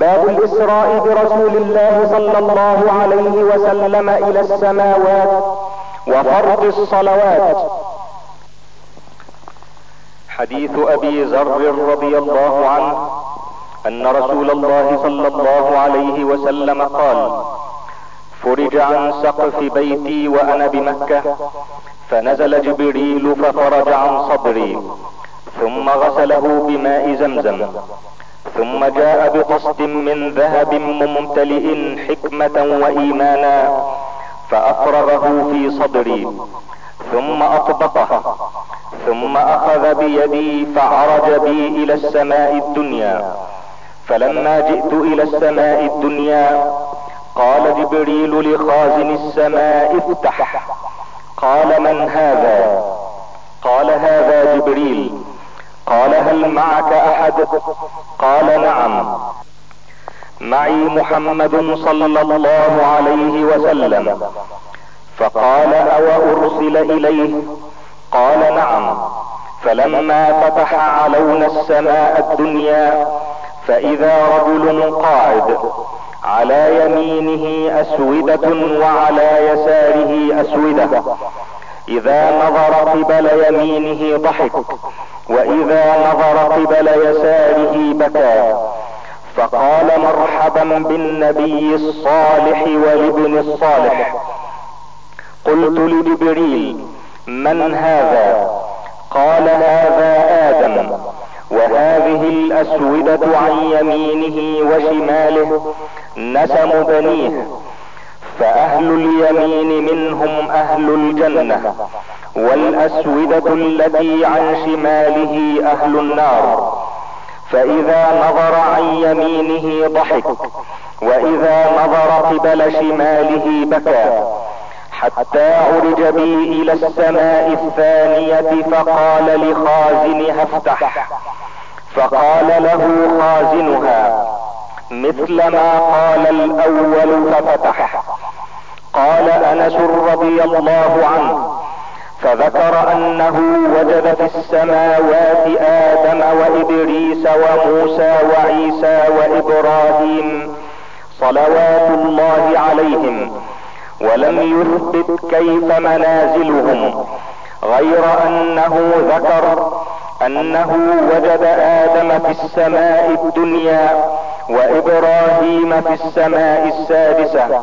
باب الإسراء برسول الله صلى الله عليه وسلم إلى السماوات وفرض الصلوات. حديث أبي ذر رضي الله عنه أن رسول الله صلى الله عليه وسلم قال فرج عن سقف بيتي وأنا بمكة فنزل جبريل ففرج عن صدري ثم غسله بماء زمزم. ثم جاء بقسط من ذهب ممتلئ حكمة وإيمانا فأفرغه في صدري. ثم أطبقه. ثم أخذ بيدي فعرج بي إلى السماء الدنيا. فلما جئت إلى السماء الدنيا قال جبريل لخازن السماء افتح. قال من هذا؟ قال هذا جبريل. قال هل معك أحد؟ قال نعم. معي محمد صلى الله عليه وسلم. فقال أو ارسل إليه؟ قال نعم. فلما فتح علون السماء الدنيا فإذا رجل قاعد على يمينه أسودة وعلى يساره أسودة. إذا نظر قبل يمينه ضحك وإذا نظر قبل يساره بكى. فقال مرحبا بالنبي الصالح والابن الصالح. قلت لجبريل من هذا؟ قال هذا آدم وهذه الأسودة عن يمينه وشماله نسم بنيه فأهل اليمين منهم أهل الجنة والأسودة التي عن شماله أهل النار. فإذا نظر عن يمينه ضحك وإذا نظر قبل شماله بكى. حتى عرج بي إلى السماء الثانية فقال لخازنها افتح. فقال له خازنها مثل ما قال الأول ففتح. قال أنس رضي الله عنه فذكر أنه وجد في السماوات آدم وادريس وموسى وعيسى وإبراهيم صلوات الله عليهم ولم يثبت كيف منازلهم غير أنه ذكر أنه وجد آدم في السماء الدنيا وإبراهيم في السماء السادسة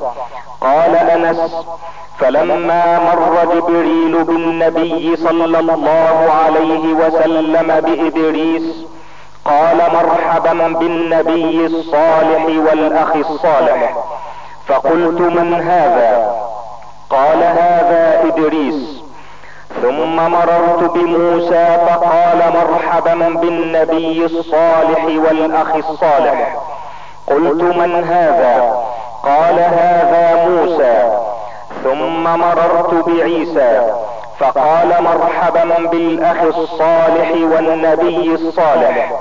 قال أنس فلما مر جبريل بالنبي صلى الله عليه وسلم بإدريس قال مرحبا بالنبي الصالح والأخ الصالح. فقلت من هذا؟ قال هذا إدريس. ثم مررت بموسى فقال مرحبا بالنبي الصالح والأخ الصالح. قلت من هذا؟ قال هذا موسى ثم مررت بعيسى فقال مرحبا بالأخ الصالح والنبي الصالح.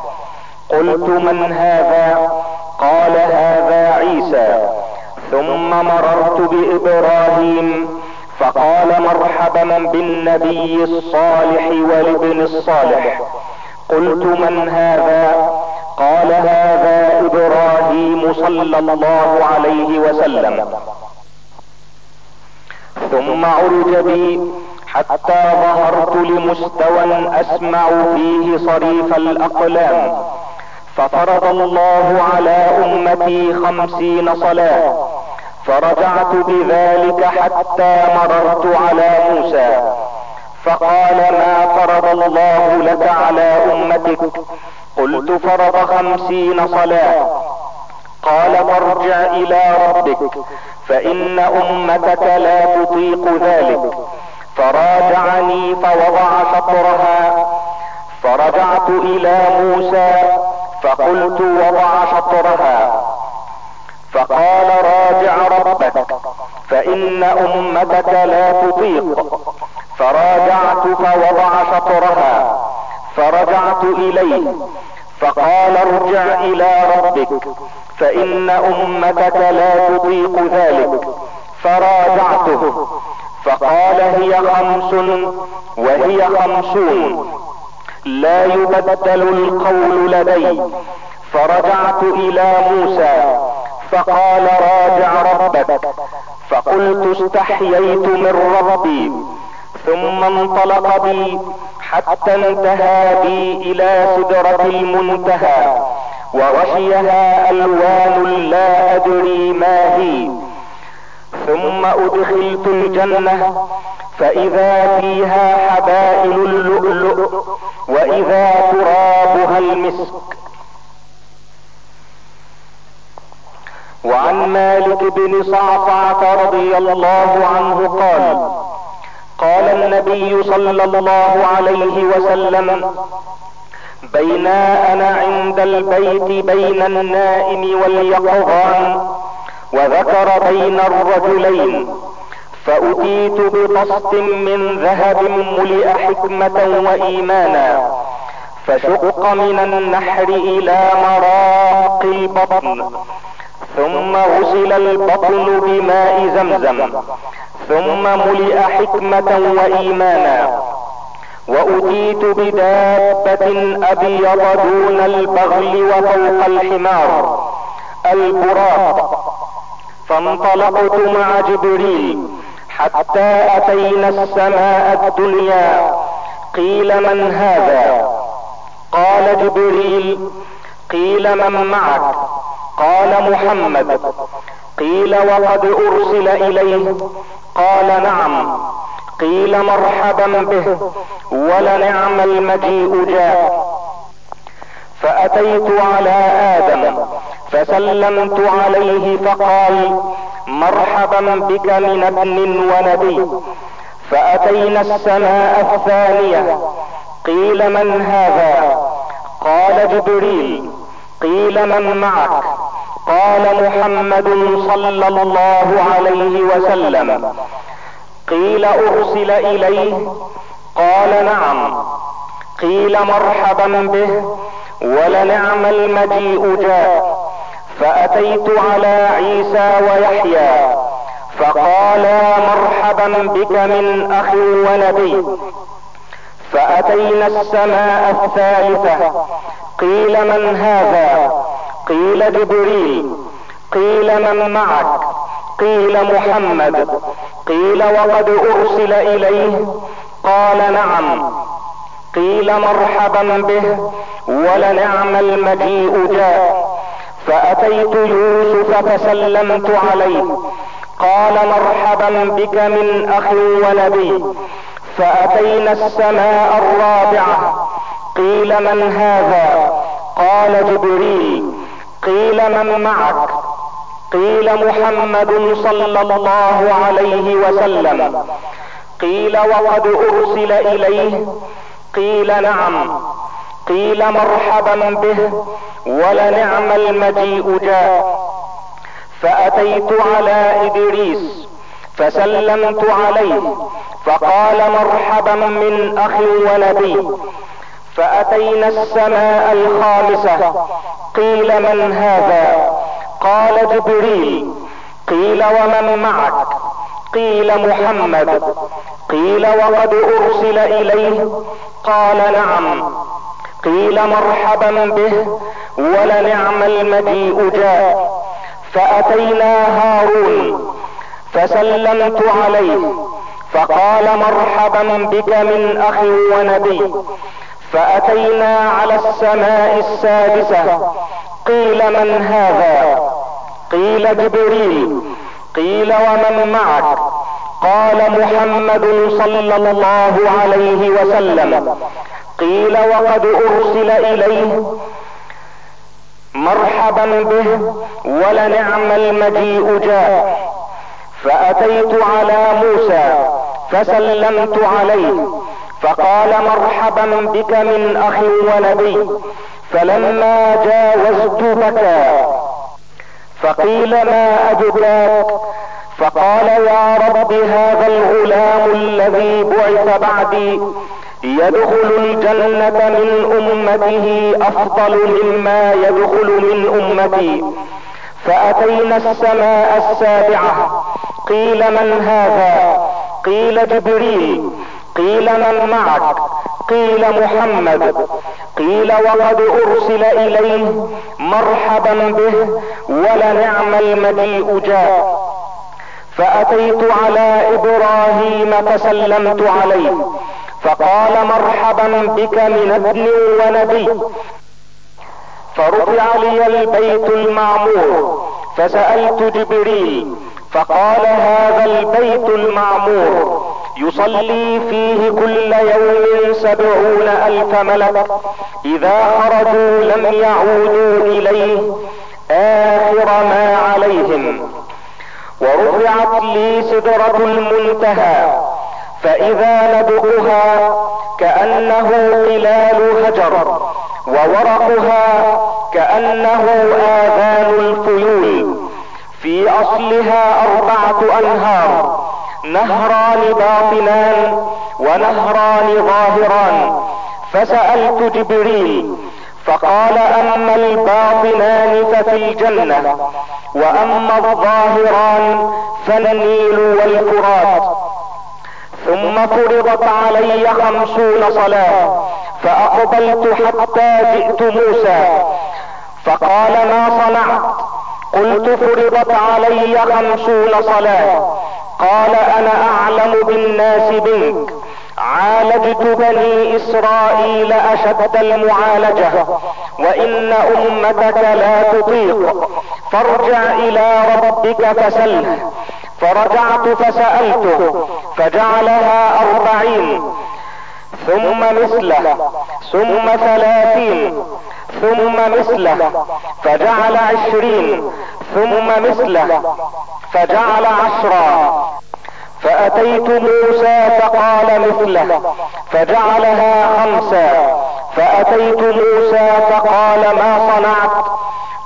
قلت من هذا؟ قال هذا عيسى. ثم مررت بإبراهيم فقال مرحبا بالنبي الصالح والابن الصالح. قلت من هذا؟ قال هذا إبراهيم صلى الله عليه وسلم. ثم عرج بي حتى ظهرت لمستوى أسمع فيه صريف الأقلام. ففرض الله على أمتي خمسين صلاة. فرجعت بذلك حتى مررت على موسى. فقال ما فرض الله لك على أمتك؟ قلت فرض خمسين صلاة. قال فارجع إلى ربك فإن أمتك لا تطيق ذلك. فراجعني فوضع شطرها. فرجعت إلى موسى فقلت وضع شطرها. فقال راجع ربك فإن أمتك لا تطيق. فراجعت فوضع شطرها. فرجعت إليه فقال ارجع إلى ربك فإن أمتك لا تطيق ذلك فراجعته فقال هي خمس وهي خمسون لا يبدل القول لدي فرجعت إلى موسى فقال راجع ربك فقلت استحييت من ربي ثم انطلق بي حتى انتهى بي إلى سدرة المنتهى وغشيها ألوان لا أدري ما هي. ثم أدخلت الجنة فإذا فيها حبائل اللؤلؤ وإذا ترابها المسك. وعن مالك بن صعصعة رضي الله عنه قال قال النبي صلى الله عليه وسلم بينا أنا عند البيت بين النائم واليقظان وذكر بين الرجلين فأتيت بطست من ذهب ملئ حكمة وإيمانا فشق من النحر إلى مراق البطن ثم غسل البطن بماء زمزم ثم ملئ حكمة وإيمانا. وأتيت بدابة أبيض دون البغل وفوق الحمار البراق. فانطلقت مع جبريل حتى أتينا السماء الدنيا. قيل من هذا؟ قال جبريل قيل من معك؟ قال محمد. قيل وقد أرسل إليه. قال نعم. قيل مرحبا به. ولنعم المجيء جاء. فأتيت على آدم. فسلمت عليه فقال مرحبا بك من ابن ونبي. فأتينا السماء الثانية. قيل من هذا؟ قال جبريل. قيل من معك؟ قال محمد صلى الله عليه وسلم قيل أرسل إليه؟ قال نعم. قيل مرحبا به ولنعم المجيء جاء. فأتيت على عيسى ويحيى فقالا مرحبا بك من اخ ونبي فأتينا السماء الثالثة قيل من هذا؟ قيل جبريل قيل من معك قيل محمد قيل وقد أرسل إليه قال نعم قيل مرحبا به ولنعم المجيء جاء فأتيت يوسف فسلمت عليه قال مرحبا بك من أخ ونبي فأتينا السماء الرابعة قيل من هذا؟ قال جبريل. قيل من معك؟ قيل محمد صلى الله عليه وسلم. قيل وقد أرسل إليه. قيل نعم. قيل مرحبا به. ولنعم المجيء جاء. فأتيت على إدريس. فسلمت عليه. فقال مرحبا من اخ ونبي. فأتينا السماء الخامسة قيل من هذا؟ قال جبريل. قيل ومن معك؟ قيل محمد. قيل وقد أرسل إليه؟ قال نعم. قيل مرحبا به ولنعم المجيء جاء. فأتينا هارون فسلمت عليه فقال مرحبا بك من اخ ونبي. فأتينا على السماء السادسة. قيل من هذا؟ قيل جبريل. قيل ومن معك؟ قال محمد صلى الله عليه وسلم. قيل وقد أرسل إليه. مرحبا به ولنعم المجيء جاء. فأتيت على موسى فسلمت عليه. فقال مرحبا بك من أخ ونبي فلما جاوزت بكى فقيل ما اجداك فقال يا رب هذا الغلام الذي بعث بعدي يدخل الجنة من أمته أفضل مما يدخل من أمتي فأتينا السماء السابعة قيل من هذا؟ قيل جبريل. قيل من معك؟ قيل محمد. قيل وقد أرسل إليه مرحبا به ولنعم المجيء جاء فأتيت على إبراهيم فسلمت عليه. فقال مرحبا بك من ابن ونبي. فرفع لي البيت المعمور. فسألت جبريل. فقال هذا البيت المعمور. يصلي فيه كل يوم سبعون ألف ملك. إذا خرجوا لم يعودوا إليه. آخر ما عليهم. ورفعت لي سدرة المنتهى. فاذا نبؤها كانه قلال هجر. وورقها كانه اذان الفيول في اصلها اربعه انهار. نهران باطنان ونهران ظاهران. فسألت جبريل فقال أما الباطنان ففي الجنة وأما الظاهران فالنيل والفرات. ثم فرضت علي خمسون صلاة فأقبلت حتى جئت موسى فقال ما صنعت؟ قلت فرضت علي خمسون صلاة. قال أنا أعلم بالناس منك. عالجت بني إسرائيل اشد المعالجة وإن أمتك لا تطيق. فارجع إلى ربك فسله فرجعت فسألته فجعلها أربعين. ثم مثله ثم ثلاثين ثم مثله فجعل عشرين ثم مثله فجعل عشرا. فأتيت موسى فقال مثله فجعلها خمسا. فأتيت موسى فقال ما صنعت؟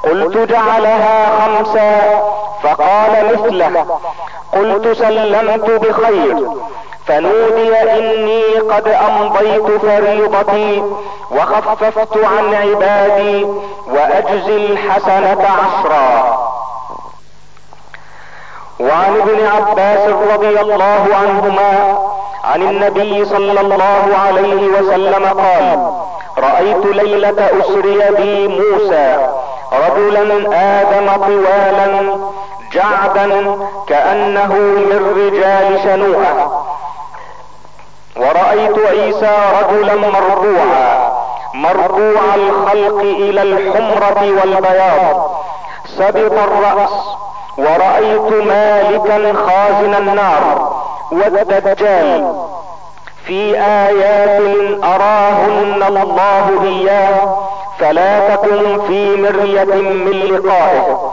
قلت جعلها خمسا. فقال مثله قلت سلمت بخير. فنودي إني قد أمضيت فريضتي وخففت عن عبادي وأجزي الحسنة عشرا. وعن ابن عباس رضي الله عنهما عن النبي صلى الله عليه وسلم قال رأيت ليلة أسري بي موسى رجلا آدم طوالا جعدا كأنه من رجال شنوءة. ورأيت عيسى رجلا مربوعا مربوع الخلق إلى الحمرة والبياض. سبط الرأس. ورأيت مالكا خازن النار. والدجال. في آيات أراهن الله إياه. فلا تكن في مرية من لقائه.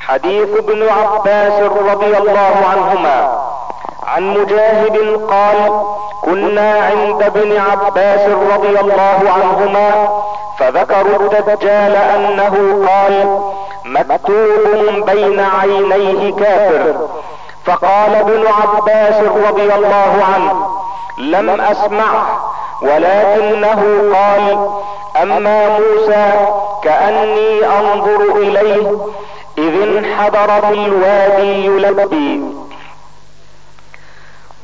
حديث ابن عباس رضي الله عنهما. عن مجاهد قال كنا عند ابن عباس رضي الله عنهما فذكروا الدجال أنه قال مكتوب بين عينيه كافر فقال ابن عباس رضي الله عنه لم اسمعه ولكنه قال أما موسى كأني أنظر إليه إذ انحدر في الوادي يلبي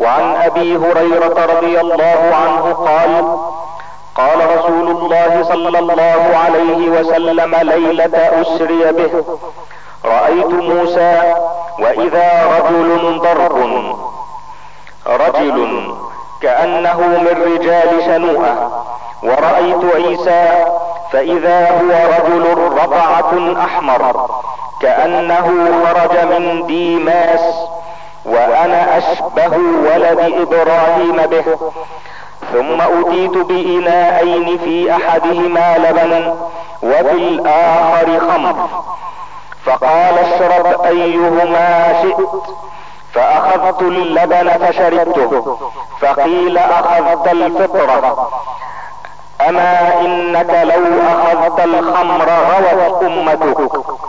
وعن أبي هريرة رضي الله عنه قال قال رسول الله صلى الله عليه وسلم ليلة أسري به رأيت موسى وإذا رجل ضرب رجل كأنه من رجال شنوءة ورأيت عيسى فإذا هو رجل رقعة أحمر كأنه خرج من ديماس. وأنا أشبه ولد إبراهيم به. ثم اتيت بإناءين في أحدهما لبن وفي الآخر خمر. فقال اشرب أيهما شئت. فأخذت اللبن فشربته. فقيل أخذت الفطرة أما إنك لو أخذت الخمر غوت أمتك.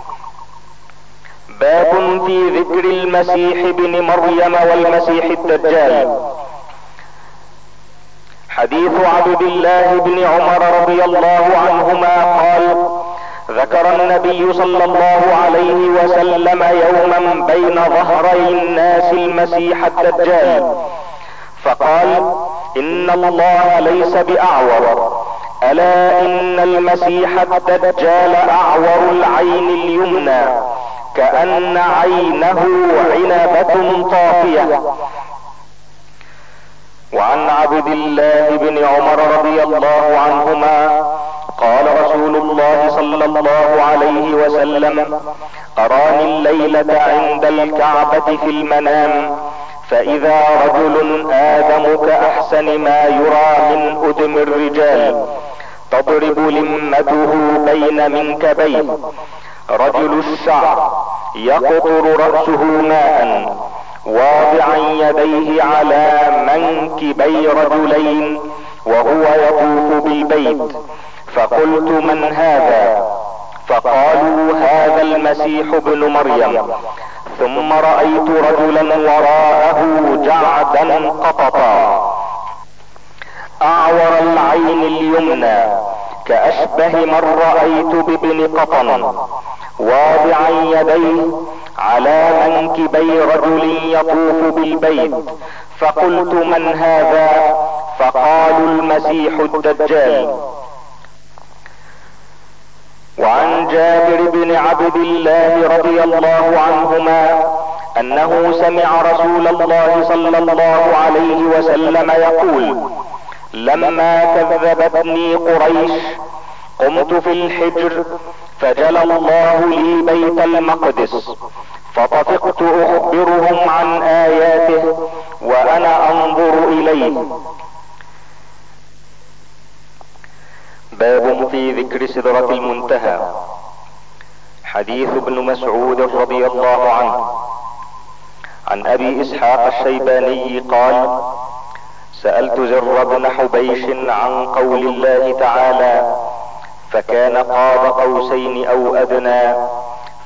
باب في ذكر المسيح بن مريم والمسيح الدجال. حديث عبد الله بن عمر رضي الله عنهما قال ذكر النبي صلى الله عليه وسلم يوما بين ظهري الناس المسيح الدجال. فقال إن الله ليس بأعور. ألا إن المسيح الدجال أعور العين اليمنى. كأن عينه عنبة طافية. وعن عبد الله بن عمر رضي الله عنهما قال رسول الله صلى الله عليه وسلم أراني الليلة عند الكعبة في المنام فإذا رجل آدم كاحسن ما يرى من أدم الرجال تضرب لمته بين منكبيه. رجل الشعر يقطر رأسه ماء واضعا يديه على منكبي رجلين وهو يطوف بالبيت. فقلت من هذا؟ فقالوا هذا المسيح ابن مريم. ثم رأيت رجلا وراءه جعدا قططا. أعور العين اليمنى. كأشبه من رأيت بابن قطن واضعا يديه على منكبي رجل يطوف بالبيت فقلت من هذا؟ فقالوا المسيح الدجال. وعن جابر بن عبد الله رضي الله عنهما أنه سمع رسول الله صلى الله عليه وسلم يقول لما كذبتني قريش قمت في الحجر فجلى الله لي بيت المقدس فطفقت أخبرهم عن آياته وأنا أنظر إليه. باب في ذكر سدرة المنتهى. حديث ابن مسعود رضي الله عنه. عن أبي إسحاق الشيباني قال سألت زر بن حبيش عن قول الله تعالى فكان قاب قوسين أو أدنى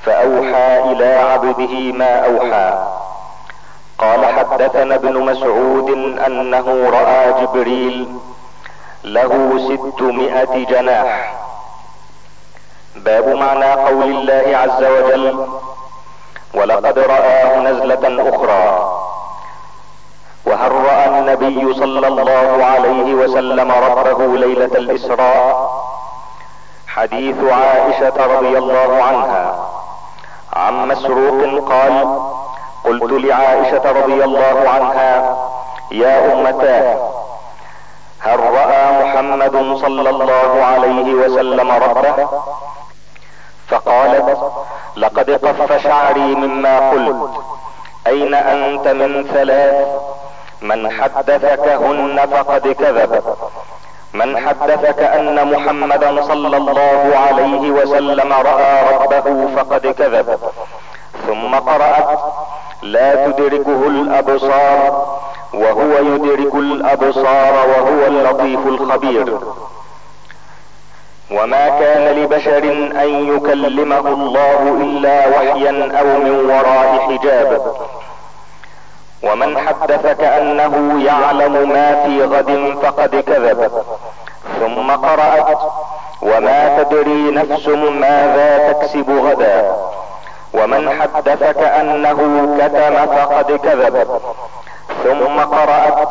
فأوحى إلى عبده ما أوحى. قال حدثنا ابن مسعود أنه رأى جبريل له ستمائة جناح. باب معنى قول الله عز وجل ولقد رآه نزلة رأى النبي صلى الله عليه وسلم ربه ليلة الإسراء. حديث عائشة رضي الله عنها. عن مسروق قال قلت لعائشة رضي الله عنها يا أمتاه هل رأى محمد صلى الله عليه وسلم ربه؟ فقالت لقد قف شعري مما قلت أين أنت من ثلاث؟ من حدثكهن فقد كذب. من حدثك أن محمدا صلى الله عليه وسلم رأى ربه فقد كذب. ثم قرأت لا تدركه الأبصار وهو يدرك الأبصار وهو اللطيف الخبير. وما كان لبشر أن يكلمه الله إلا وحيا أو من وراء حجاب. ومن حدثك أنه يعلم ما في غد فقد كذب. ثم قرأت وما تدري نفس ماذا تكسب غدا. ومن حدثك أنه كتم فقد كذب. ثم قرأت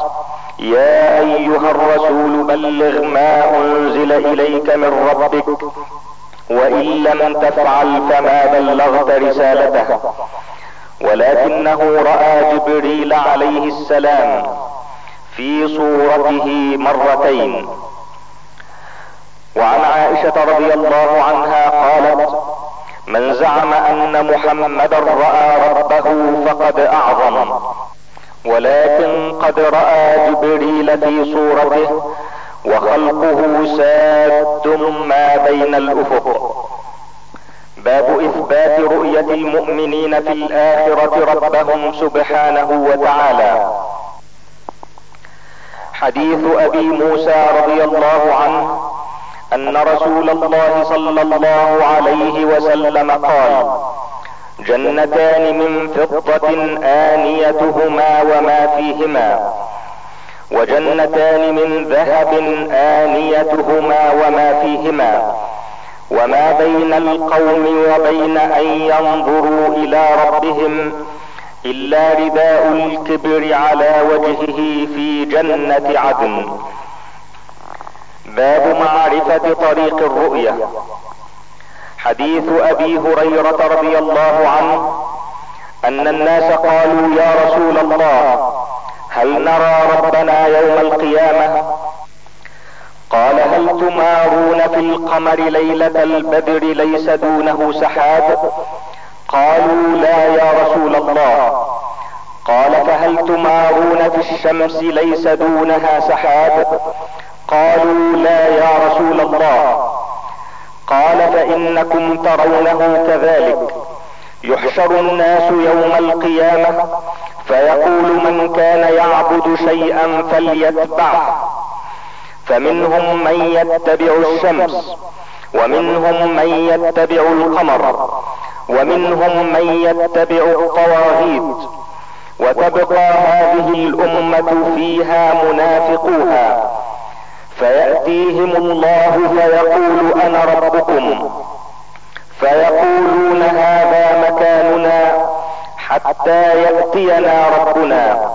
يا أيها الرسول بلغ ما أنزل إليك من ربك وإن لم تفعل فما بلغت رسالته. ولكنه رأى جبريل عليه السلام في صورته مرتين. وعن عائشة رضي الله عنها قالت من زعم أن محمدا رأى ربه فقد أعظم ولكن قد رأى جبريل في صورته وخلقه ساد ما بين الأفق. باب إثبات رؤية المؤمنين في الآخرة ربهم سبحانه وتعالى. حديث أبي موسى رضي الله عنه أن رسول الله صلى الله عليه وسلم قال جنتان من فضة آنيتهما وما فيهما وجنتان من ذهب آنيتهما وما فيهما. وما بين القوم وبين ان ينظروا إلى ربهم الا رداء الكبر على وجهه في جنة عدن. باب معرفة طريق الرؤية. حديث ابي هريرة رضي الله عنه ان الناس قالوا يا رسول الله هل نرى ربنا يوم القيامة قال هل تمارون في القمر ليلة البدر ليس دونه سحاب؟ قالوا لا يا رسول الله. قال فهل تمارون في الشمس ليس دونها سحاب؟ قالوا لا يا رسول الله. قال فإنكم ترونه كذلك. يحشر الناس يوم القيامة فيقول من كان يعبد شيئا فليتبعه. فمنهم من يتبع الشمس ومنهم من يتبع القمر ومنهم من يتبع الطواغيت. وتبقى هذه الأمة فيها منافقوها. فيأتيهم الله فيقول أنا ربكم. فيقولون هذا مكاننا حتى يأتينا ربنا.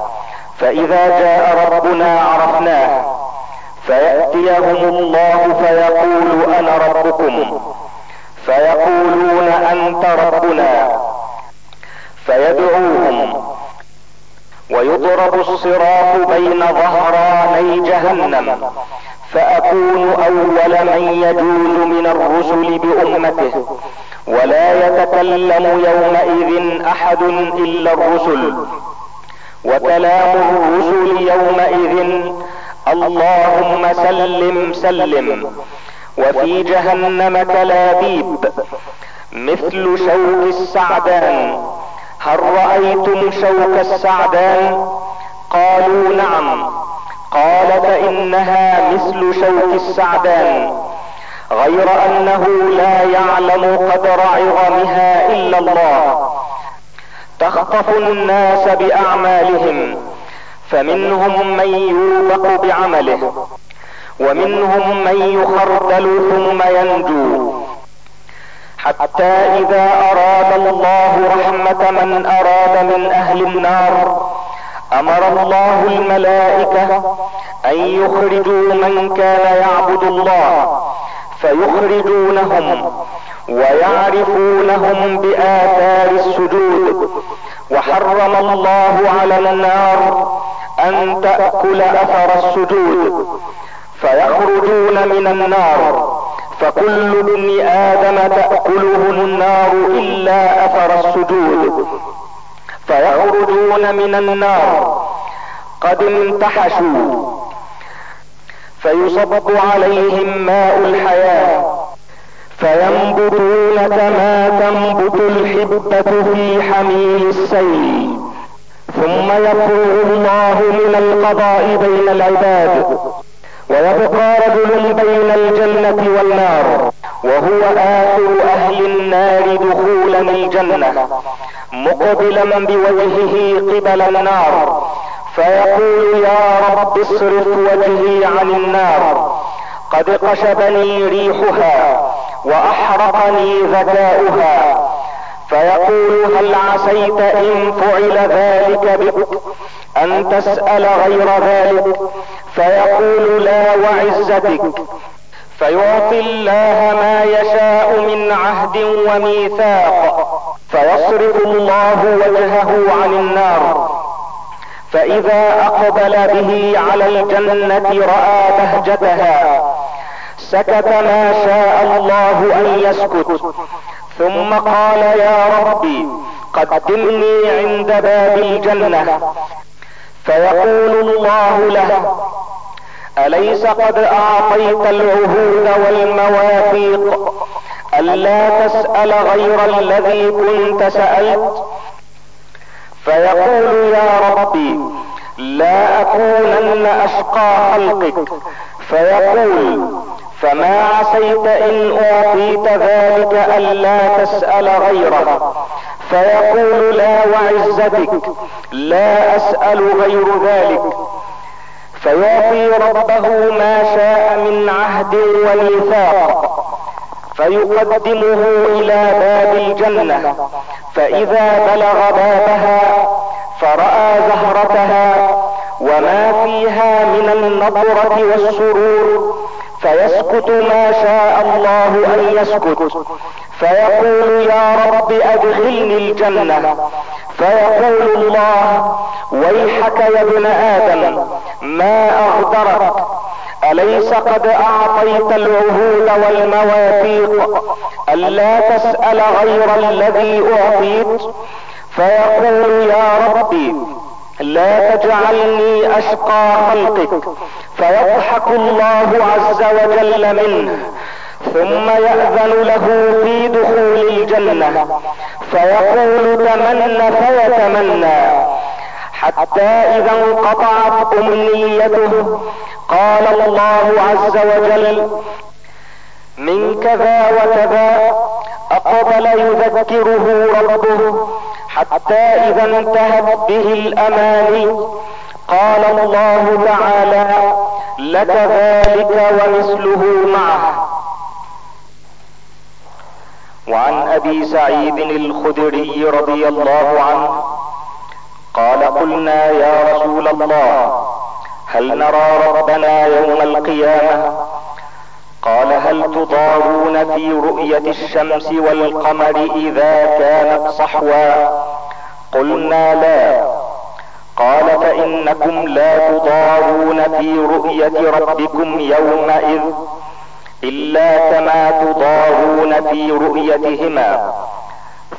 فإذا جاء ربنا عرفناه. فيأتيهم الله فيقول أنا ربكم. فيقولون أنت ربنا. فيدعوهم. ويضرب الصراط بين ظهراني جهنم. فأكون أول من يجوز من الرسل بأمته. ولا يتكلم يومئذ أحد إلا الرسل. وكلام الرسل يومئذ اللهم سلم سلم. وفي جهنم كلابيب. مثل شوك السعدان. هل رأيتم شوك السعدان؟ قالوا نعم. قال فإنها مثل شوك السعدان. غير أنه لا يعلم قدر عظمها إلا الله. تخطف الناس بأعمالهم. فمنهم من يوبق بعمله ومنهم من يخردل ثم ينجو. حتى إذا أراد الله رحمة من أراد من أهل النار أمر الله الملائكة أن يخرجوا من كان يعبد الله فيخرجونهم ويعرفونهم بآثار السجود. وحرم الله على النار أن تأكل أثر السجود فيخرجون من النار فكل ابن آدم تأكله النار إلا أثر السجود. فيخرجون من النار قد انتحشوا فيصب عليهم ماء الحياة فينبتون كما تنبت الحبة في حميل السيل. ثم يفرغ الله من القضاء بين العباد ويبقى رجل بين الجنة والنار وهو آخر أهل النار دخولا الجنة مقبلا بوجهه قبل النار فيقول يا رب اصرف وجهي عن النار قد قشبني ريحها وأحرقني ذكاؤها فيقول هل عسيت إن فعل ذلك بك أن تسأل غير ذلك؟ فيقول لا وعزتك فيعطي الله ما يشاء من عهد وميثاق. فيصرف الله وجهه عن النار. فإذا أقبل به على الجنة رأى بهجتها. سكت ما شاء الله أن يسكت. ثم قال يا ربي قدمني عند باب الجنة. فيقول الله له أليس قد أعطيت العهود والمواثيق؟ ألا تسأل غير الذي كنت سألت؟ فيقول يا ربي لا أكونن أشقى خلقك. فيقول فما عسيت إن أعطيت ذلك ألا تسأل غيره فيقول لا وعزتك لا أسأل غير ذلك. فيعطي ربه ما شاء من عهد وميثاق فيقدمه إلى باب الجنة. فإذا بلغ بابها فرأى زهرتها وما فيها من النضرة والسرور فيسكت ما شاء الله أن يسكت فيقول يا رب أدخلني الجنة. فيقول الله ويحك يا ابن آدم ما اغدرك أليس قد أعطيت العهود والمواثيق ألا تسأل غير الذي أعطيت؟ فيقول يا ربي لا تجعلني أشقى خلقك. فيضحك الله عز وجل منه ثم يأذن له في دخول الجنة. فيقول تمنى فيتمنى. حتى إذا انقطعت أمنيته قال الله عز وجل من كذا وكذا أقبل يذكره ربه حتى إذا انتهت به الأماني قال الله تعالى لك ذلك ومثله معه. وعن أبي سعيد الخدري رضي الله عنه قال قلنا يا رسول الله هل نرى ربنا يوم القيامة قال هل تضارون في رؤية الشمس والقمر إذا كانت صحوا قلنا لا. قال فإنكم لا تضارون في رؤية ربكم يومئذ إلا كما تضارون في رؤيتهما.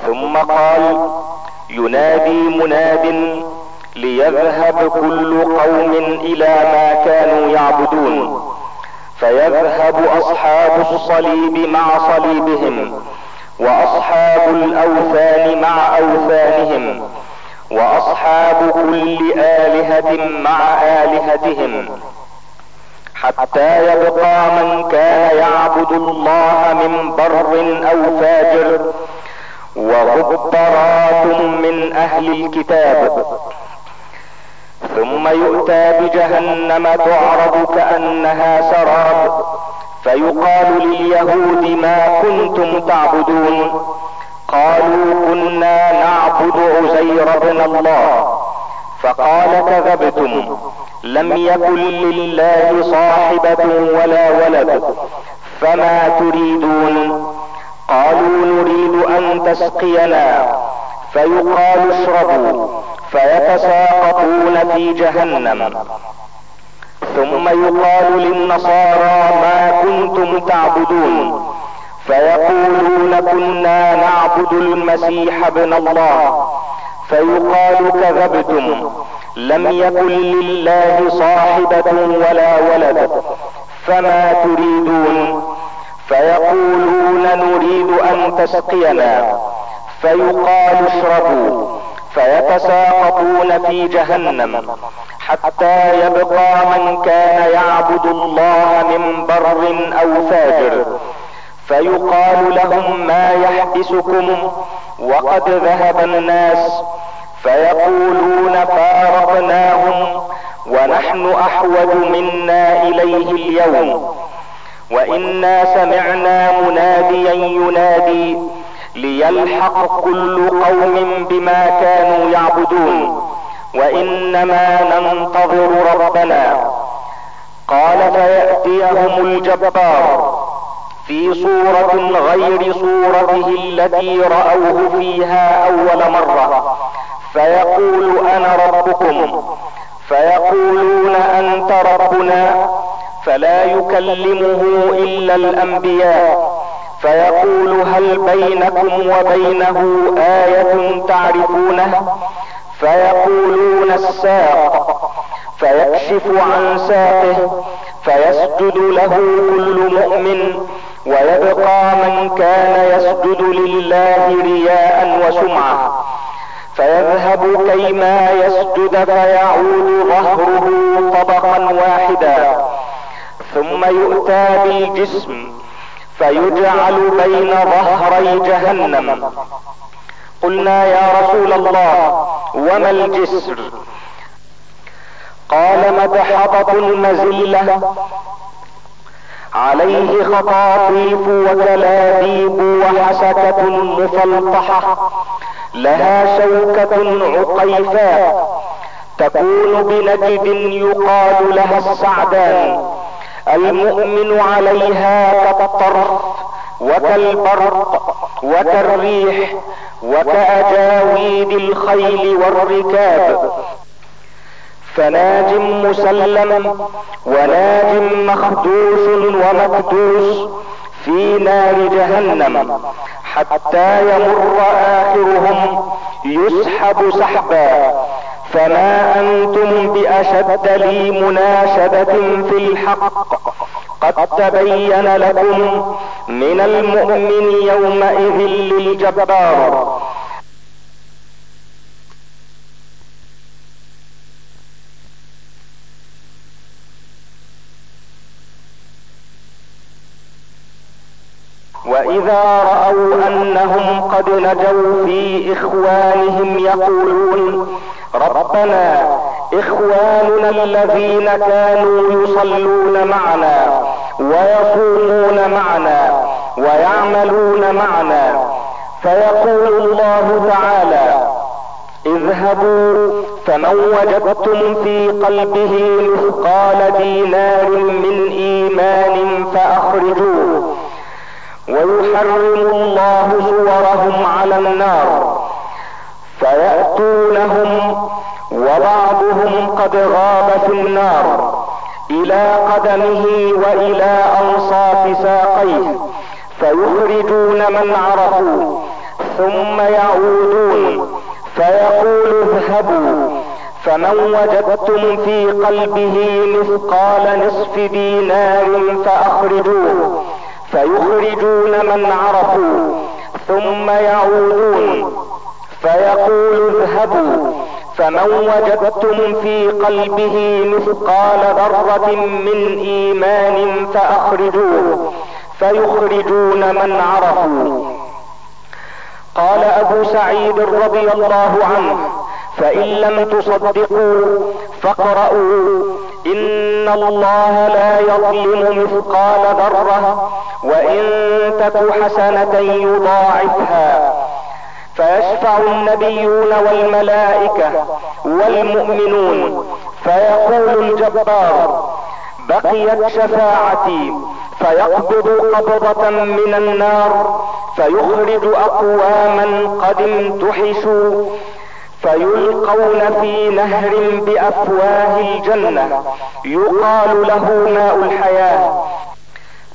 ثم قال ينادي مناد ليذهب كل قوم إلى ما كانوا يعبدون. فيذهب أصحاب الصليب مع صليبهم وأصحاب الأوثان مع أوثانهم وأصحاب كل آلهة مع آلهتهم حتى يبقى من كان يعبد الله من بر أو فاجر وغبرات من أهل الكتاب. ثم يؤتى بجهنم تعرض كأنها سراب فيقال لليهود ما كنتم تعبدون؟ قالوا كنا نعبد عزير بن الله. فقال كذبتم لم يكن لله صاحبة ولا ولد فما تريدون؟ قالوا نريد أن تسقينا. فيقال اشربوا فيتساقطون في جهنم. ثم يقال للنصارى ما كنتم تعبدون. فيقولون كنا نعبد المسيح ابن الله. فيقال كذبتم. لم يكن لله صاحبة ولا ولد. فما تريدون؟ فيقولون نريد أن تسقينا. فيقال اشربوا فيتساقطون في جهنم حتى يبقى من كان يعبد الله من بر أو فاجر. فيقال لهم ما يحبسكم وقد ذهب الناس. فيقولون فارقناهم ونحن أحوج منا إليه اليوم. وإنا سمعنا مناديا ينادي ليلحق كل قوم بما كانوا يعبدون. وإنما ننتظر ربنا. قال فيأتيهم الجبار. في صورة غير صورته التي رأوه فيها أول مرة. فيقول أنا ربكم. فيقولون أنت ربنا. فلا يكلمه إلا الأنبياء. فيقول هل بينكم وبينه آية تعرفونه؟ فيقولون الساق. فيكشف عن ساقه. فيسجد له كل مؤمن. ويبقى من كان يسجد لله رياء وسمعة. فيذهب كيما يسجد فيعود ظهره طبقا واحدا. ثم يؤتى بالجسم. فيجعل بين ظهري جهنم. قلنا يا رسول الله وما الجسر؟ قال مدحضة مزلة عليه خطاطيف وكلابيب وحسكة مفلطحة لها شوكة عقيفاء تكون بنجد يقال لها السعدان. المؤمن عليها كالطرف وكالبرق وكالريح وكأجاويد الخيل والركاب. فناج مسلم وناج مخدوش ومكدوس في نار جهنم حتى يمر آخرهم يسحب سحبا. فما أنتم باشد لي مناشدة في الحق قد تبين لكم من المؤمن يومئذ للجبار واذا راوا انهم قد نجوا في اخوانهم يقولون ربنا إخواننا الذين كانوا يصلون معنا ويصومون معنا ويعملون معنا فيقول الله تعالى اذهبوا فمن وجدتم في قلبه مثقال دينار من إيمان فأخرجوه ويحرم الله صورهم على النار فيأتونهم وبعضهم قد غاب في النار إلى قدمه وإلى انصاف ساقيه فيخرجون من عرفوا ثم يعودون فيقول اذهبوا فمن وجدتم في قلبه مثقال نصف دينار فأخرجوه فيخرجون من عرفوا ثم يعودون. فيقول اذهبوا. فمن وجدتم في قلبه مثقال ذرة من إيمان فأخرجوه. فيخرجون من عرفوا. قال أبو سعيد رضي الله عنه فإن لم تصدقوا فاقرأوا. إن الله لا يظلم مثقال ذرة وإن تك حسنة يضاعفها. فيشفع النبيون والملائكة والمؤمنون. فيقول الجبار بقيت شفاعتي فيقبض قبضة من النار فيخرج أقواما قد امتحشوا فيلقون في نهر بأفواه الجنة. يقال له ماء الحياة.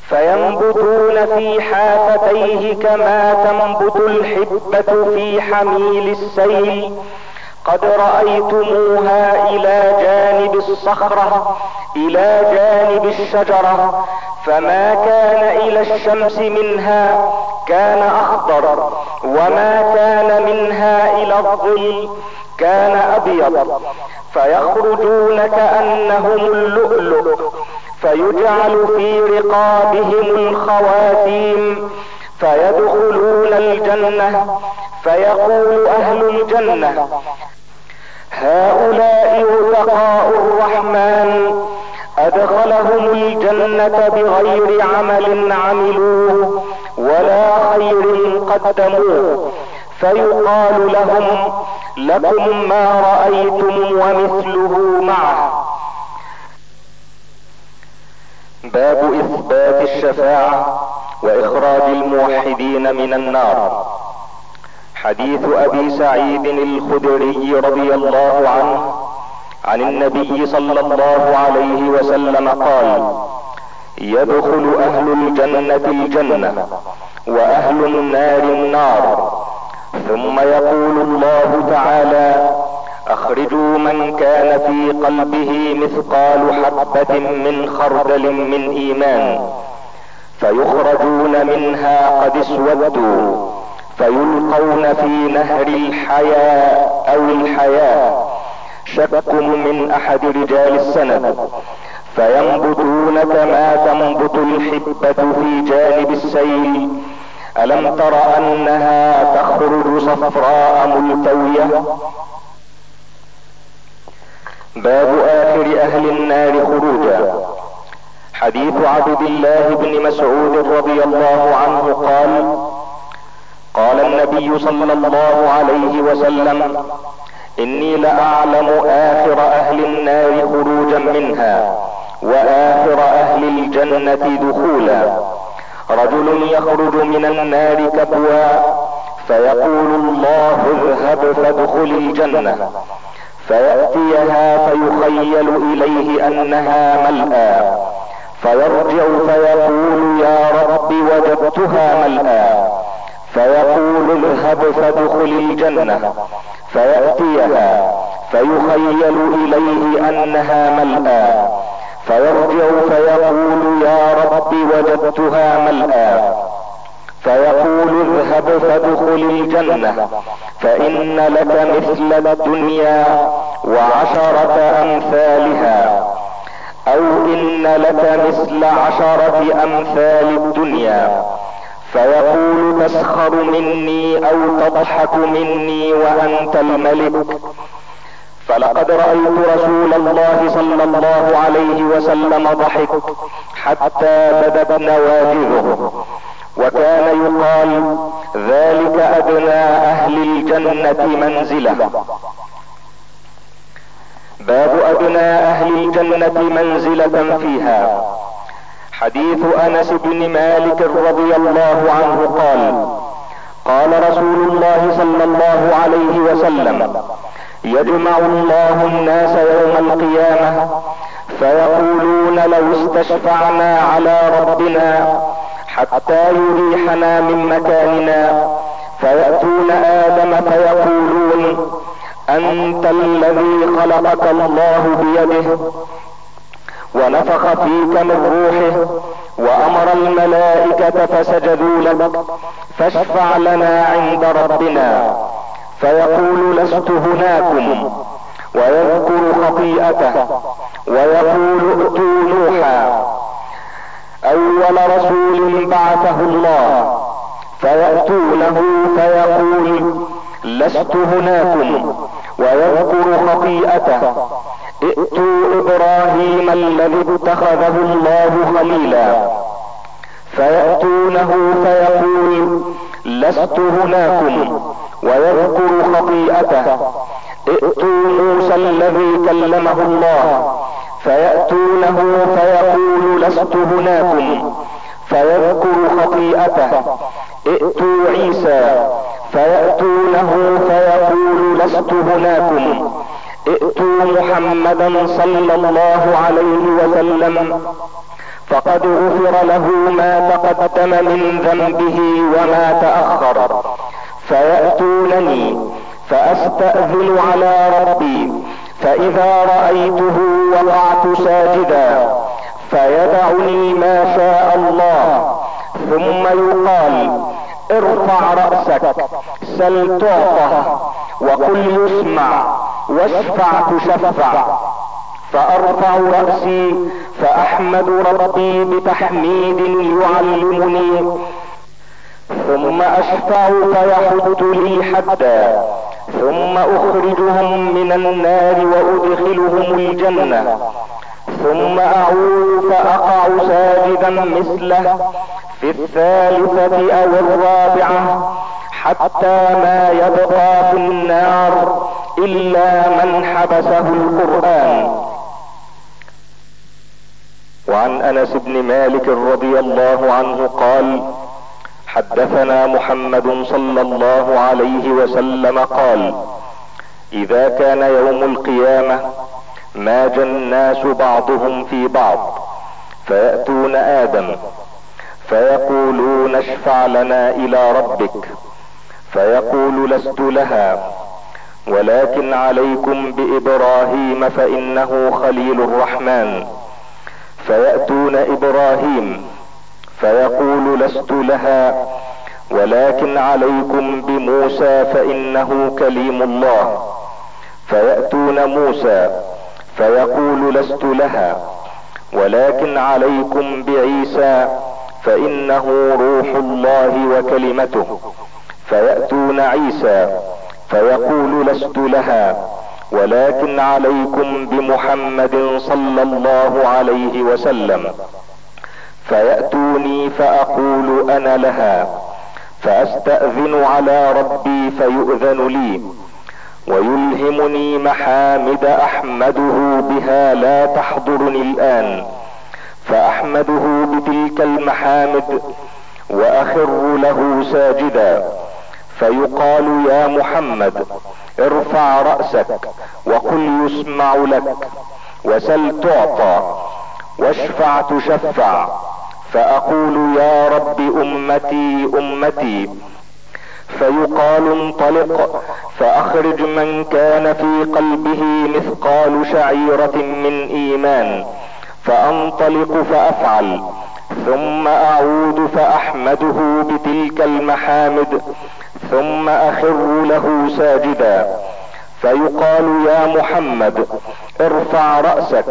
فينبتون في حافتيه كما تنبت الحبة في حميل السيل. قد رأيتموها إلى جانب الصخرة إلى جانب الشجرة فما كان إلى الشمس منها كان أخضر وما كان منها إلى الظل كان أبيض. فيخرجون كأنهم اللؤلؤ. فيجعل في رقابهم الخواتيم فيدخلون الجنة فيقول أهل الجنة هؤلاء عتقاء الرحمن أدخلهم الجنة بغير عمل عملوه ولا خير قدموه فيقال لهم لكم ما رأيتم ومثله معه. باب إثبات الشفاعة وإخراج الموحدين من النار. حديث أبي سعيد الخدري رضي الله عنه عن النبي صلى الله عليه وسلم قال يدخل أهل الجنة الجنة وأهل النار النار. ثم يقول الله تعالى أخرجوا من كان في قلبه مثقال حبة من خردل من إيمان. فيخرجون منها قد اسودوا فيلقون في نهر الحياة أو الحياة شك من أحد رجال السند. فينبتون كما تنبت الحبة في جانب السيل. ألم تر أنها تخرج صفراء ملتوية؟ باب آخر أهل النار خروجا. حديث عبد الله بن مسعود رضي الله عنه قال قال النبي صلى الله عليه وسلم إني لأعلم آخر أهل النار خروجا منها وآخر أهل الجنة دخولا. رجل يخرج من النار كبوا فيقول الله اذهب فادخل الجنة. فيأتيها فيخيل إليه أنها ملأى. فيرجع فيقول يا رب وجدتها ملأى. فيقول اذهب فادخل الجنة. فيأتيها فيخيل إليه أنها ملأى. فيرجع فيقول يا رب وجدتها ملأى. فيقول اذهب فادخل الجنة فإن لك مثل الدنيا وعشرة أمثالها أو إن لك مثل عشرة أمثال الدنيا. فيقول تسخر مني أو تضحك مني وأنت الملك. فلقد رأيت رسول الله صلى الله عليه وسلم ضحك حتى بدت نواجذه. وكان يقال ذلك أدنى أهل الجنة منزلة. باب أدنى أهل الجنة منزلة فيها. حديث أنس بن مالك رضي الله عنه قال قال رسول الله صلى الله عليه وسلم يجمع الله الناس يوم القيامة فيقولون لو استشفعنا على ربنا حتى يريحنا من مكاننا. فيأتون آدم فيقولون أنت الذي خلقك الله بيده ونفخ فيك من روحه وأمر الملائكة فسجدوا لك فاشفع لنا عند ربنا. فيقول لست هناكم ويذكر خطيئته ويقول ائتوا نوحا. أول رسول بعثه الله. فيأتونه فيقول لست هناكم ويذكر خطيئته. ائتوا إبراهيم الذي اتخذه الله خليلا. فيأتونه فيقول لست هناكم ويذكر خطيئته. ائتوا موسى الذي كلمه الله. فيأتونه فيقول لست هناكم فيذكر خطيئته ائتوا عيسى فيأتونه فيقول لست هناكم ائتوا محمدا صلى الله عليه وسلم فقد غفر له ما تقدم من ذنبه وما تأخر فيأتونني فأستأذن على ربي فإذا رأيته وقعت ساجدا فيدعني ما شاء الله. ثم يقال ارفع رأسك سل تعطى وقل يسمع واشفع تشفع. فأرفع رأسي فأحمد ربي بتحميد يعلمني. ثم اشفع فيحد لي حدا ثم أخرجهم من النار وأدخلهم الجنة. ثم أعود فأقع ساجدا مثله في الثالثة أو الرابعة حتى ما يبقى في النار إلا من حبسه القرآن. وعن أنس بن مالك رضي الله عنه قال حدثنا محمد صلى الله عليه وسلم قال إذا كان يوم القيامة ماج الناس بعضهم في بعض فيأتون آدم فيقولون اشفع لنا إلى ربك فيقول لست لها ولكن عليكم بإبراهيم فإنه خليل الرحمن فيأتون إبراهيم فيقول لست لها ولكن عليكم بموسى فإنه كليم الله. فيأتون موسى فيقول لست لها ولكن عليكم بعيسى فإنه روح الله وكلمته. فيأتون عيسى فيقول لست لها ولكن عليكم بمحمد صلى الله عليه وسلم. فيأتوني فأقول أنا لها فأستأذن على ربي فيؤذن لي ويلهمني محامد أحمده بها لا تحضرني الآن فأحمده بتلك المحامد وأخر له ساجدا فيقال يا محمد ارفع رأسك وقل يسمع لك وسل تعطى واشفع تشفع. فأقول يا رب أمتي أمتي. فيقال انطلق فأخرج من كان في قلبه مثقال شعيرة من إيمان. فأنطلق فأفعل ثم أعود فأحمده بتلك المحامد ثم أخر له ساجدا. فيقال يا محمد ارفع رأسك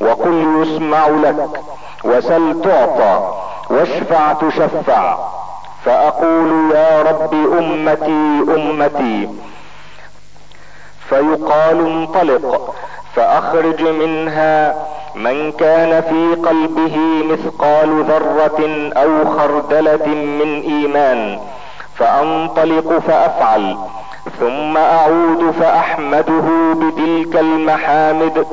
وقل يسمع لك. وسل تعطى واشفع تشفع. فأقول يا رب أمتي أمتي. فيقال انطلق فأخرج منها من كان في قلبه مثقال ذرة أو خردلة من إيمان. فأنطلق فأفعل ثم أعود فأحمده بتلك المحامد.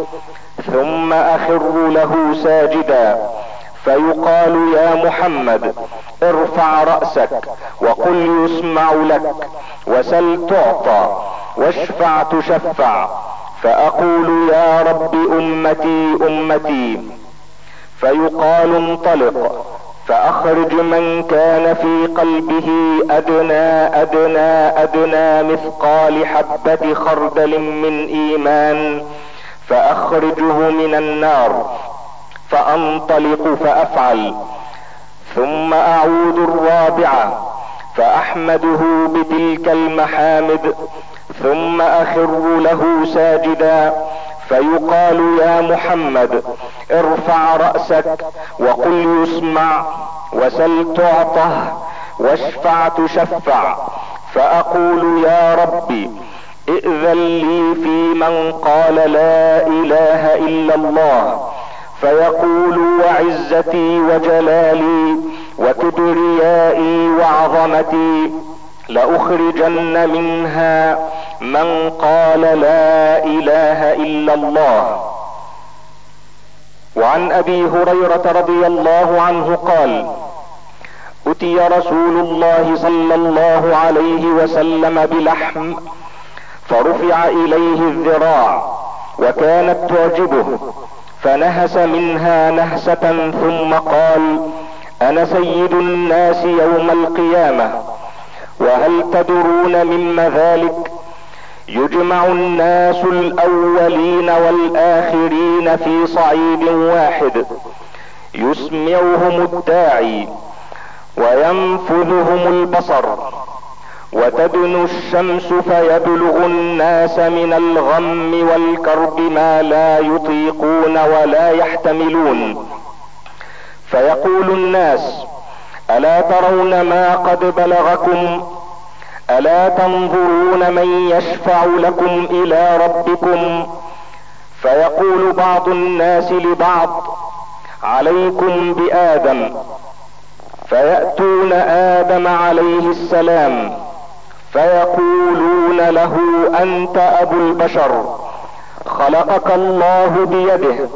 ثم أخر له ساجدا فيقال يا محمد ارفع رأسك وقل يسمع لك وسل تعطى واشفع تشفع فأقول يا رب أمتي أمتي. فيقال انطلق فأخرج من كان في قلبه أدنى أدنى أدنى مثقال حبة خردل من إيمان. فأخرجه من النار فأنطلق فأفعل ثم أعود الرابعة فأحمده بتلك المحامد ثم أخر له ساجدا فيقال يا محمد ارفع رأسك وقل يسمع وسل تعطه واشفع تشفع فأقول يا ربي ائذن لي في من قال لا إله إلا الله. فيقول وعزتي وجلالي وكبريائي وعظمتي لأخرجن منها من قال لا إله إلا الله. وعن أبي هريرة رضي الله عنه قال اتي رسول الله صلى الله عليه وسلم بلحم فرفع إليه الذراع وكانت تعجبه فنهس منها نهسة ثم قال أنا سيد الناس يوم القيامة وهل تدرون مما ذلك؟ يجمع الناس الأولين والآخرين في صعيد واحد يسمعهم الداعي وينفذهم البصر. وتدن الشمس فيبلغ الناس من الغم والكرب ما لا يطيقون ولا يحتملون. فيقول الناس ألا ترون ما قد بلغكم؟ ألا تنظرون من يشفع لكم إلى ربكم؟ فيقول بعض الناس لبعض عليكم بآدم. فيأتون آدم عليه السلام. فيقولون له أنت أبو البشر خلقك الله بيده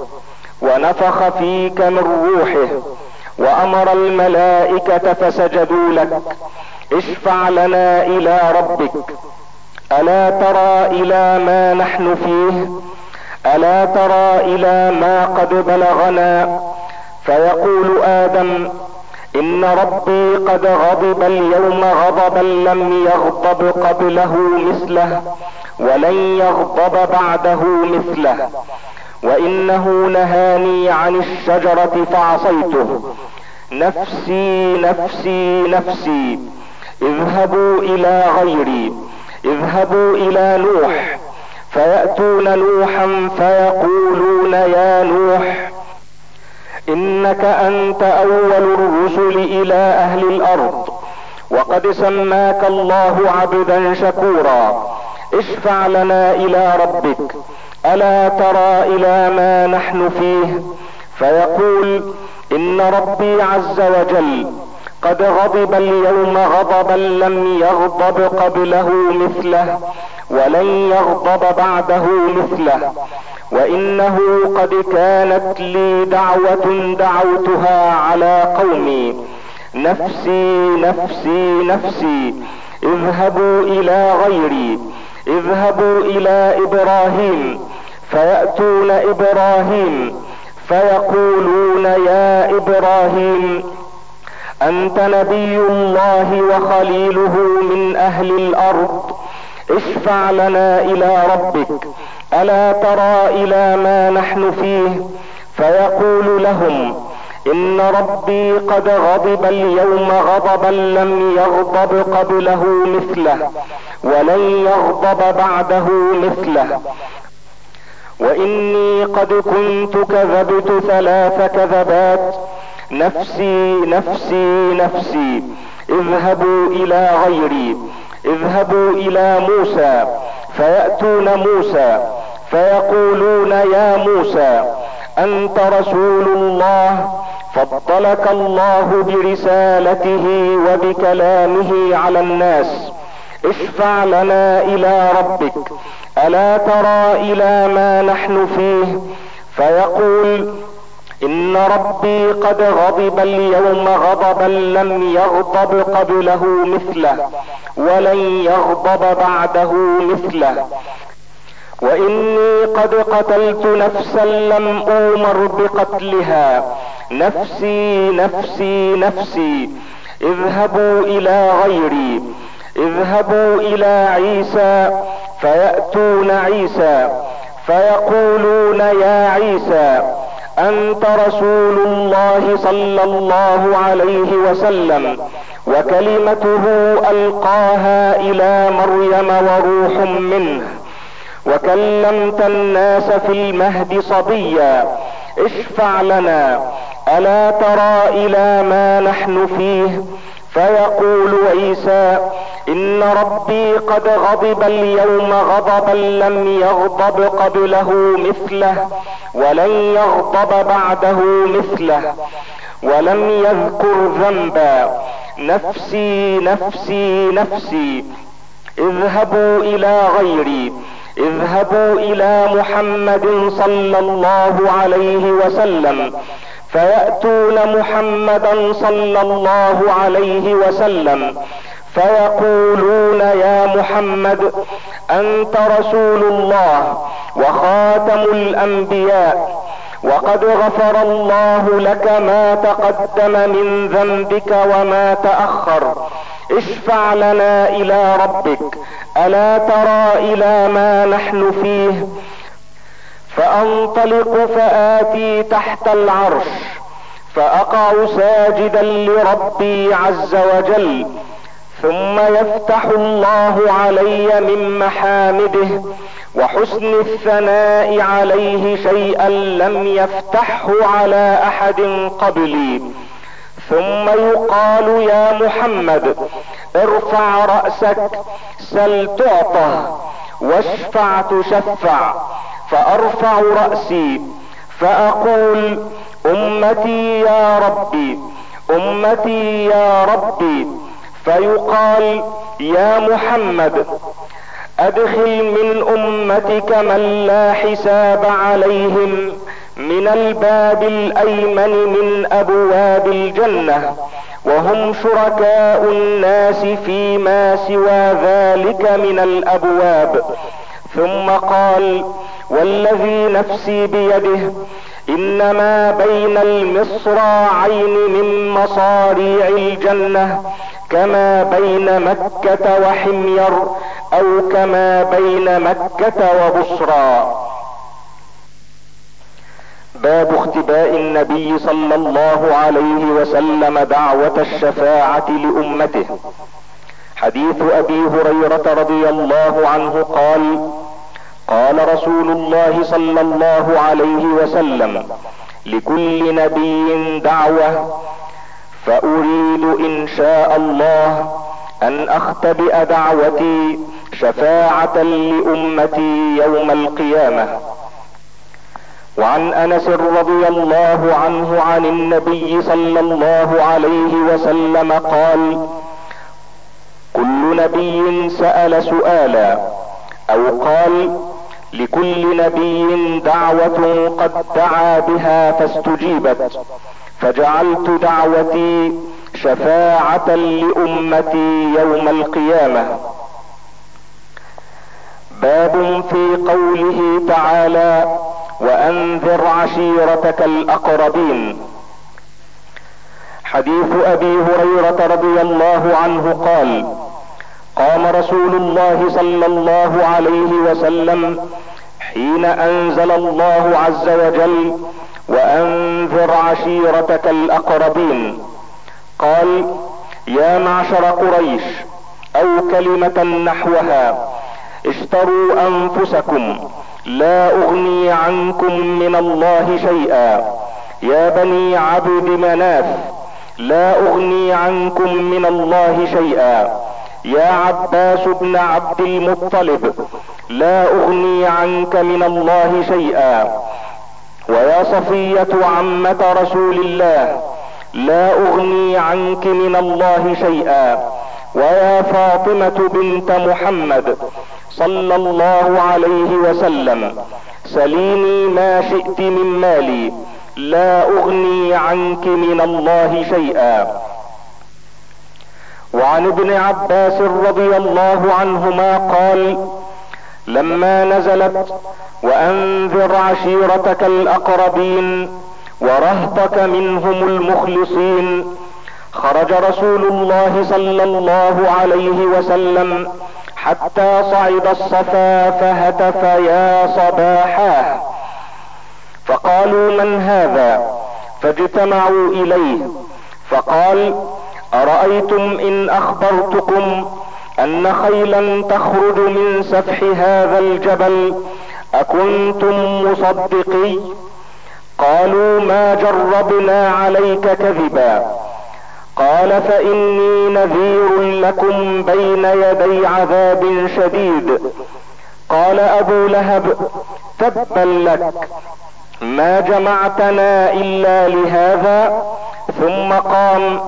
ونفخ فيك من روحه وأمر الملائكة فسجدوا لك اشفع لنا إلى ربك. ألا ترى إلى ما نحن فيه؟ ألا ترى إلى ما قد بلغنا؟ فيقول آدم إن ربي قد غضب اليوم غضبا لم يغضب قبله مثله ولن يغضب بعده مثله. وإنه نهاني عن الشجرة فعصيته. نفسي نفسي نفسي اذهبوا إلى غيري اذهبوا إلى نوح فيأتون نوحا فيقولون يا نوح إنك أنت أول الرسل إلى أهل الأرض. وقد سماك الله عبدا شكورا. اشفع لنا إلى ربك. ألا ترى إلى ما نحن فيه؟ فيقول إن ربي عز وجل قد غضب اليوم غضبا لم يغضب قبله مثله ولن يغضب بعده مثله. وإنه قد كانت لي دعوة دعوتها على قومي. نفسي نفسي نفسي اذهبوا إلى غيري اذهبوا إلى إبراهيم فيأتون إبراهيم فيقولون يا إبراهيم أنت نبي الله وخليله من أهل الأرض اشفع لنا إلى ربك. ألا ترى إلى ما نحن فيه؟ فيقول لهم إن ربي قد غضب اليوم غضبا لم يغضب قبله مثله ولن يغضب بعده مثله. وإني قد كنت كذبت ثلاث كذبات. نفسي نفسي نفسي اذهبوا إلى غيري اذهبوا إلى موسى فيأتون موسى. فيقولون يا موسى أنت رسول الله؟ فضلك الله برسالته وبكلامه على الناس. اشفع لنا إلى ربك. ألا ترى إلى ما نحن فيه؟ فيقول إن ربي قد غضب اليوم غضبا لم يغضب قبله مثله ولن يغضب بعده مثله. وإني قد قتلت نفسا لم اومر بقتلها. نفسي نفسي نفسي. اذهبوا إلى غيري. اذهبوا إلى عيسى فيأتون عيسى. فيقولون يا عيسى أنت رسول الله صلى الله عليه وسلم وكلمته ألقاها إلى مريم وروح منه. وكلمت الناس في المهد صبيا. اشفع لنا ألا ترى إلى ما نحن فيه؟ فيقول عيسى إن ربي قد غضب اليوم غضبا لم يغضب قبله مثله ولن يغضب بعده مثله ولم يذكر ذنبا. نفسي نفسي نفسي اذهبوا إلى غيري. اذهبوا إلى محمد صلى الله عليه وسلم فيأتون محمدا صلى الله عليه وسلم فيقولون يا محمد أنت رسول الله وخاتم الأنبياء وقد غفر الله لك ما تقدم من ذنبك وما تأخر اشفع لنا إلى ربك. ألا ترى إلى ما نحن فيه؟ فأنطلق فآتي تحت العرش. فأقع ساجدا لربي عز وجل. ثم يفتح الله علي من محامده. وحسن الثناء عليه شيئا لم يفتحه على أحد قبلي. ثم يقال يا محمد ارفع رأسك سل تعطى واشفع تشفع فأرفع رأسي فأقول أمتي يا ربي أمتي يا ربي فيقال يا محمد أدخل من أمتك من لا حساب عليهم. من الباب الأيمن من أبواب الجنة وهم شركاء الناس فيما سوى ذلك من الأبواب. ثم قال والذي نفسي بيده إنما بين المصراعين من مصاريع الجنة كما بين مكة وحمير أو كما بين مكة وبصرى. باب اختباء النبي صلى الله عليه وسلم دعوة الشفاعة لأمته. حديث أبي هريرة رضي الله عنه قال قال رسول الله صلى الله عليه وسلم لكل نبي دعوة فأريد إن شاء الله أن أختبئ دعوتي شفاعة لأمتي يوم القيامة. وعن أنس رضي الله عنه عن النبي صلى الله عليه وسلم قال كل نبي سأل سؤالا أو قال لكل نبي دعوة قد دعا بها فاستجيبت فجعلت دعوتي شفاعة لأمتي يوم القيامة. باب في قوله تعالى وأنذر عشيرتك الأقربين. حديث أبي هريرة رضي الله عنه قال قام رسول الله صلى الله عليه وسلم حين أنزل الله عز وجل وأنذر عشيرتك الأقربين. قال يا معشر قريش أو كلمة نحوها اشتروا أنفسكم لا أغني عنكم من الله شيئا. يا بني عبد مناف لا أغني عنكم من الله شيئا. يا عباس بن عبد المطلب لا أغني عنك من الله شيئا. ويا صفية عمة رسول الله لا أغني عنك من الله شيئا. ويا فاطمة بنت محمد صلى الله عليه وسلم سليني ما شئت من مالي لا أغني عنك من الله شيئا. وعن ابن عباس رضي الله عنهما قال لما نزلت وأنذر عشيرتك الأقربين ورهطك منهم المخلصين خرج رسول الله صلى الله عليه وسلم حتى صعد الصفا فهتف يا صباحاه فقالوا من هذا؟ فاجتمعوا إليه. فقال أرأيتم إن أخبرتكم أن خيلا تخرج من سفح هذا الجبل أكنتم مصدقي؟ قالوا ما جربنا عليك كذبا. قال فإني نذير لكم بين يدي عذاب شديد. قال أبو لهب تبا لك ما جمعتنا إلا لهذا. ثم قام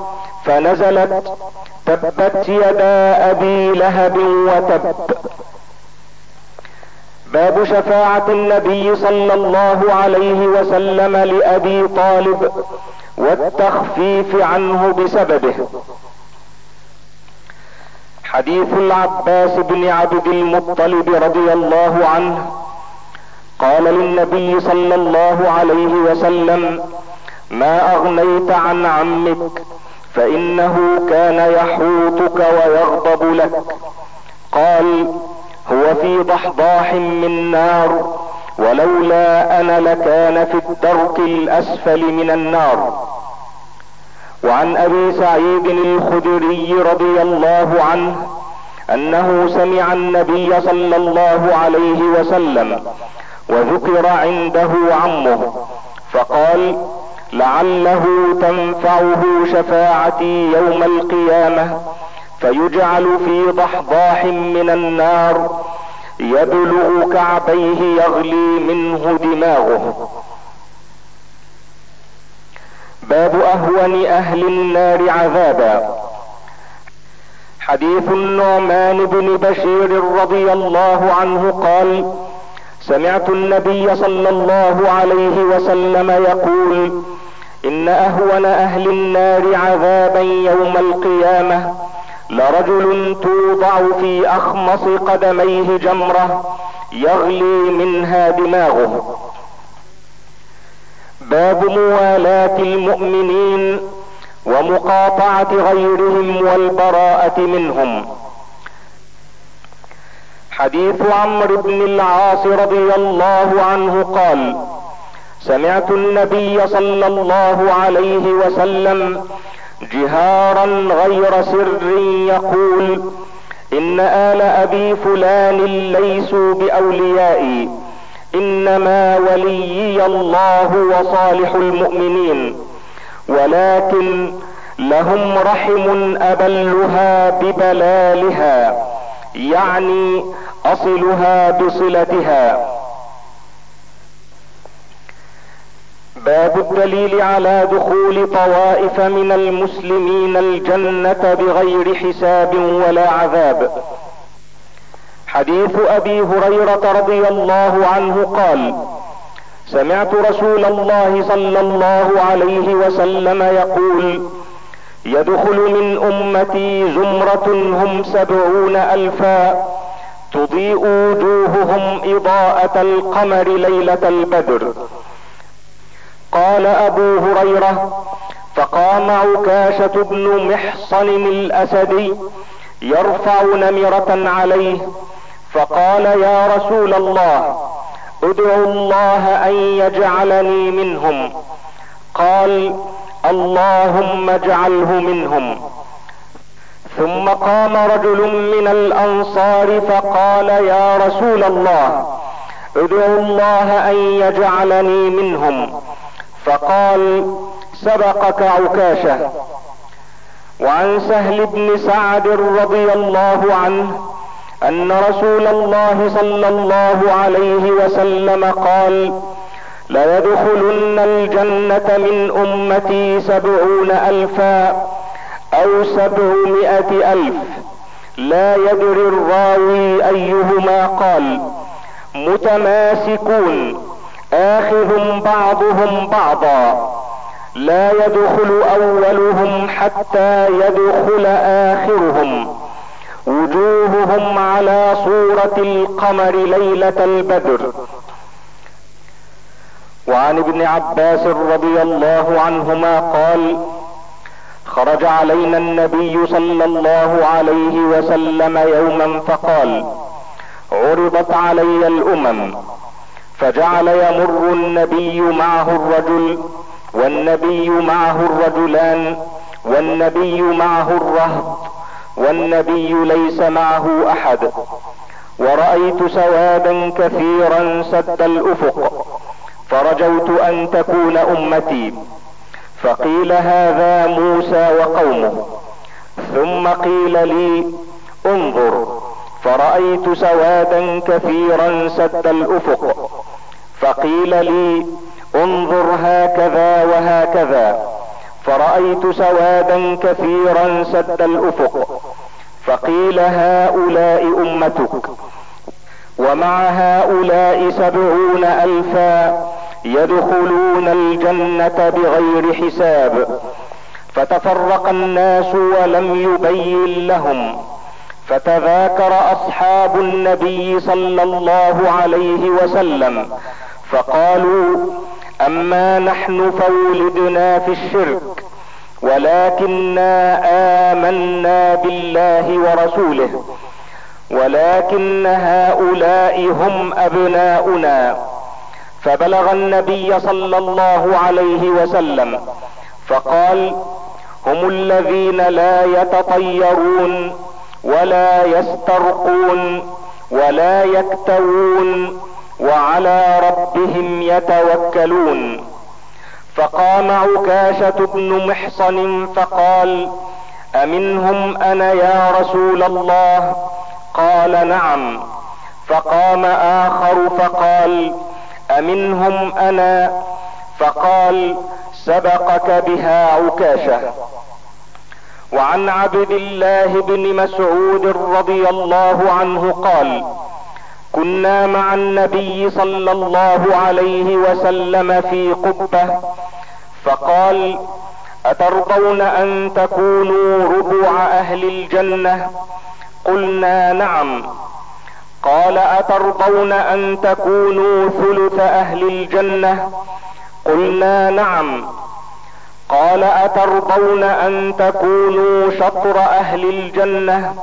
فنزلت تبت يدا أبي لهب وتب. باب شفاعة النبي صلى الله عليه وسلم لأبي طالب. والتخفيف عنه بسببه. حديث العباس بن عبد المطلب رضي الله عنه قال للنبي صلى الله عليه وسلم ما أغنيت عن عمك فإنه كان يحوطك ويغضب لك. قال هو في ضحضاح من نار ولولا أنا لكان في الدرك الأسفل من النار. وعن أبي سعيد الخدري رضي الله عنه أنه سمع النبي صلى الله عليه وسلم وذكر عنده عمه فقال لعله تنفعه شفاعتي يوم القيامة فيجعل في ضحضاح من النار يبلغ كعبيه يغلي منه دماغه. باب أهون أهل النار عذابا. حديث النعمان بن بشير رضي الله عنه قال سمعت النبي صلى الله عليه وسلم يقول إن أهون أهل النار عذابا يوم القيامة. لرجل توضع في أخمص قدميه جمرة يغلي منها دماغه. باب موالاه المؤمنين ومقاطعة غيرهم والبراءة منهم. حديث عمرو بن العاص رضي الله عنه قال سمعت النبي صلى الله عليه وسلم جهارا غير سر يقول إن آل أبي فلان ليسوا باوليائي إنما وليي الله وصالح المؤمنين ولكن لهم رحم أبلها ببلالها يعني أصلها بصلتها. باب الدليل على دخول طوائف من المسلمين الجنة بغير حساب ولا عذاب. حديث أبي هريرة رضي الله عنه قال سمعت رسول الله صلى الله عليه وسلم يقول يدخل من أمتي زمرة هم سبعون ألفا تضيء وجوههم إضاءة القمر ليلة البدر. قال أبو هريرة فقام عكاشة بن محصن الأسدي يرفع نمرة عليه فقال يا رسول الله ادعو الله أن يجعلني منهم. قال اللهم اجعله منهم. ثم قام رجل من الأنصار فقال يا رسول الله ادعو الله أن يجعلني منهم. فقال سبقك عكاشة. وعن سهل بن سعد رضي الله عنه أن رسول الله صلى الله عليه وسلم قال ليدخلن الجنة من أمتي سبعون ألفا أو سبعمائة ألف. لا يدري الراوي أيهما قال متماسكون. اخذ بعضهم بعضا. لا يدخل أولهم حتى يدخل آخرهم. وجوههم على صورة القمر ليلة البدر. وعن ابن عباس رضي الله عنهما قال خرج علينا النبي صلى الله عليه وسلم يوما فقال عرضت علي الأمم. فجعل يمر النبي معه الرجل والنبي معه الرجلان والنبي معه الرهط والنبي ليس معه أحد. ورأيت سوادا كثيرا سد الأفق. فرجوت أن تكون أمتي. فقيل هذا موسى وقومه. ثم قيل لي انظر. فرأيت سوادا كثيرا سد الأفق. فقيل لي انظر هكذا وهكذا. فرأيت سوادا كثيرا سد الأفق. فقيل هؤلاء أمتك. ومع هؤلاء سبعون الفا يدخلون الجنة بغير حساب. فتفرق الناس ولم يبين لهم. فتذاكر أصحاب النبي صلى الله عليه وسلم. فقالوا أما نحن فولدنا في الشرك ولكنا آمنا بالله ورسوله ولكن هؤلاء هم أبناؤنا. فبلغ النبي صلى الله عليه وسلم فقال هم الذين لا يتطيرون ولا يسترقون ولا يكتوون وعلى ربهم يتوكلون. فقام عكاشة بن محصن فقال أمنهم أنا يا رسول الله؟ قال نعم. فقام آخر فقال أمنهم أنا؟ فقال سبقك بها عكاشة. وعن عبد الله بن مسعود رضي الله عنه قال كنا مع النبي صلى الله عليه وسلم في قبة فقال أترضون أن تكونوا ربع أهل الجنة؟ قلنا نعم. قال أترضون أن تكونوا ثلث أهل الجنة؟ قلنا نعم. قال أترضون أن تكونوا شطر أهل الجنة؟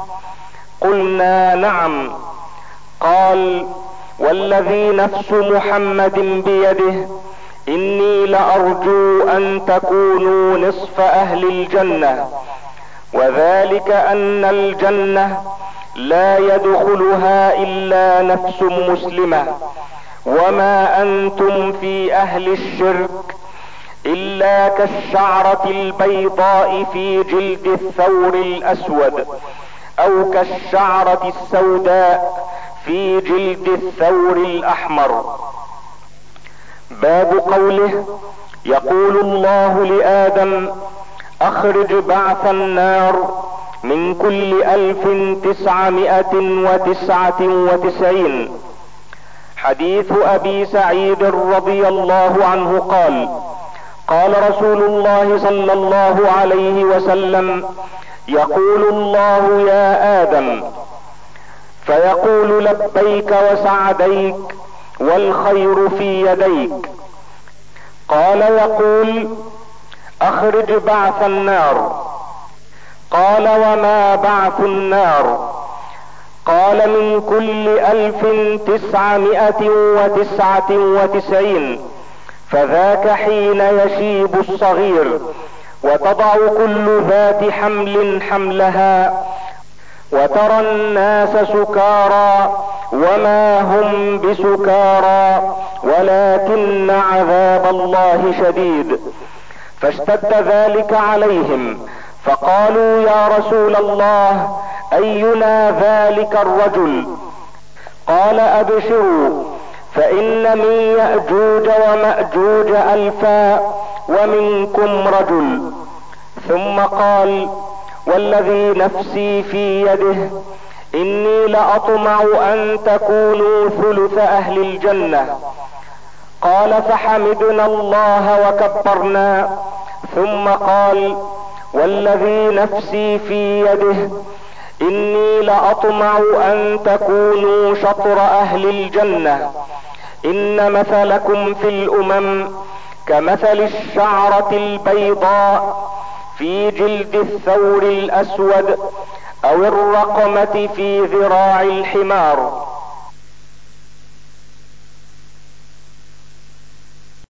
قلنا نعم. قال والذي نفس محمد بيده إني لأرجو أن تكونوا نصف أهل الجنة وذلك أن الجنة لا يدخلها إلا نفس مسلمة وما أنتم في أهل الشرك إلا كالشعرة البيضاء في جلد الثور الأسود. أو كالشعرة السوداء في جلد الثور الأحمر. باب قوله يقول الله لآدم أخرج بعث النار من كل ألف تسعمائة وتسعة وتسعين. حديث أبي سعيد رضي الله عنه قال قال رسول الله صلى الله عليه وسلم يقول الله يا آدم فيقول لبيك وسعديك والخير في يديك. قال يقول أخرج بعث النار. قال وما بعث النار؟ قال من كل ألف تسعمائة وتسعة وتسعين. فذاك حين يشيب الصغير وتضع كل ذات حمل حملها وترى الناس سكارى وما هم بسكارى ولكن عذاب الله شديد. فاشتد ذلك عليهم فقالوا يا رسول الله أينا ذلك الرجل؟ قال أبشروا فإن من يأجوج ومأجوج ألفا ومنكم رجل. ثم قال والذي نفسي في يده إني لأطمع أن تكونوا ثلث أهل الجنة. قال فحمدنا الله وكبرنا. ثم قال والذي نفسي في يده إني لأطمع أن تكونوا شطر أهل الجنة. إن مثلكم في الأمم كمثل الشعرة البيضاء في جلد الثور الأسود أو الرقمة في ذراع الحمار.